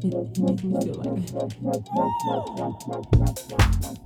try to make it as brief